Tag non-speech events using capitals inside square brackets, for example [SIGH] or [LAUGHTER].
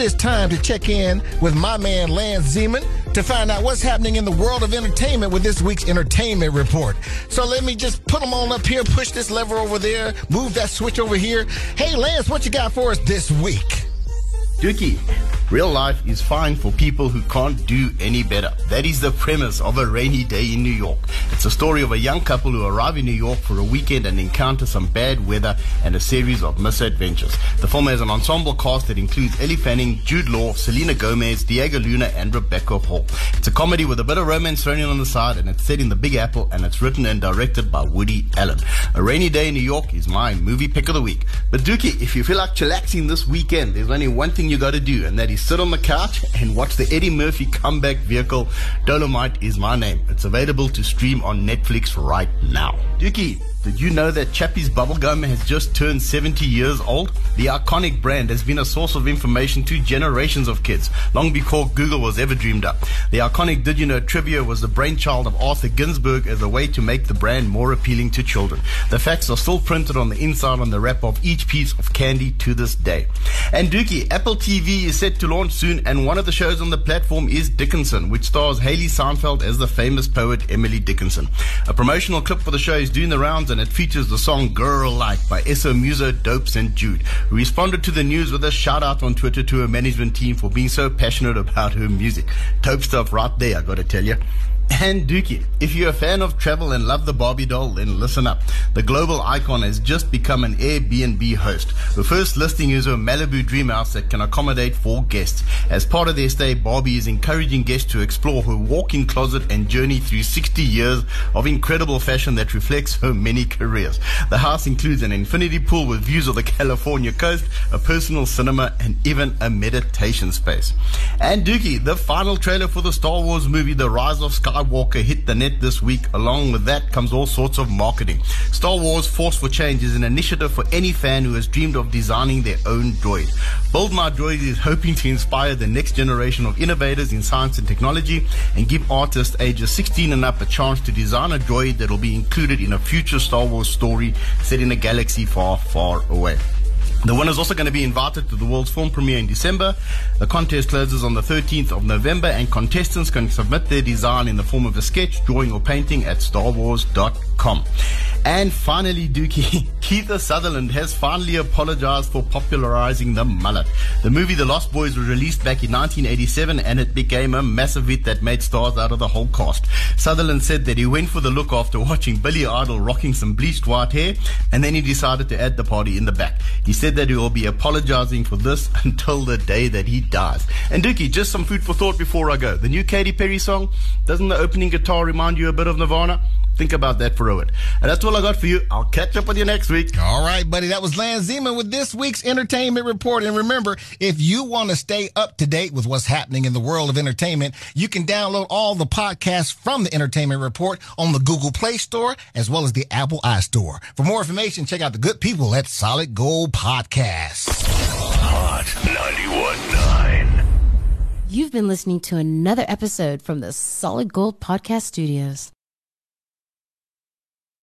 it is time to check in with my man Lance Zeman to find out what's happening in the world of entertainment with this week's entertainment report. So let me just put them on up here, push this lever over there, move that switch over here. Hey Lance, what you got for us this week? Dookie, real life is fine for people who can't do any better. That is the premise of A Rainy Day in New York. It's a story of a young couple who arrive in New York for a weekend and encounter some bad weather and a series of misadventures. The film has an ensemble cast that includes Elle Fanning, Jude Law, Selena Gomez, Diego Luna, and Rebecca Hall. It's a comedy with a bit of romance thrown in on the side, and it's set in the Big Apple, and it's written and directed by Woody Allen. A Rainy Day in New York is my movie pick of the week. But Dookie, if you feel like chillaxing this weekend, there's only one thing you got to do, and that is sit on the couch and watch the Eddie Murphy comeback vehicle. Dolemite is my name. It's available to stream on Netflix right now. Dookie, did you know that Chappies Bubblegum has just turned 70 years old? The iconic brand has been a source of information to generations of kids, long before Google was ever dreamed up. The iconic Did You Know trivia was the brainchild of Arthur Ginsburg as a way to make the brand more appealing to children. The facts are still printed on the inside on the wrap of each piece of candy to this day. And Dookie, Apple TV is set to launch soon, and one of the shows on the platform is Dickinson, which stars Hailee Steinfeld as the famous poet Emily Dickinson. A promotional clip for the show is doing the rounds and it features the song Girl Like by Esso Musa, Dopes and Jude, who responded to the news with a shout out on Twitter to her management team for being so passionate about her music. Dope stuff right there, I gotta tell you. And Dookie, if you're a fan of travel and love the Barbie doll, then listen up. The global icon has just become an Airbnb host. The first listing is a Malibu dream house that can accommodate four guests. As part of their stay, Barbie is encouraging guests to explore her walk-in closet and journey through 60 years of incredible fashion that reflects her many careers. The house includes an infinity pool with views of the California coast, a personal cinema, and even a meditation space. And Dookie, the final trailer for the Star Wars movie, The Rise of Skywalker Skywalker hit the net this week. Along with that comes all sorts of marketing. Star Wars Force for Change is an initiative for any fan who has dreamed of designing their own droid. Build My Droid is hoping to inspire the next generation of innovators in science and technology and give artists ages 16 and up a chance to design a droid that will be included in a future Star Wars story set in a galaxy far, far away. The winner is also going to be invited to the world's film premiere in December. The contest closes on the 13th of November, and contestants can submit their design in the form of a sketch, drawing, or painting at starwars.com. And finally, Dookie, [LAUGHS] Kiefer Sutherland has finally apologized for popularizing the mullet. The movie The Lost Boys was released back in 1987 and it became a massive hit that made stars out of the whole cast. Sutherland said that he went for the look after watching Billy Idol rocking some bleached white hair and then he decided to add the party in the back. He said that he will be apologizing for this [LAUGHS] until the day that he dies. And Dookie, just some food for thought before I go. The new Katy Perry song, doesn't the opening guitar remind you a bit of Nirvana? Think about that for a minute. And that's all I got for you. I'll catch up with you next week. All right, buddy. That was Lance Zeman with this week's entertainment report. And remember, if you want to stay up to date with what's happening in the world of entertainment, you can download all the podcasts from the entertainment report on the Google Play Store as well as the Apple iStore. For more information, check out the good people at Solid Gold Podcast. Hot 91.9. You've been listening to another episode from the Solid Gold Podcast Studios.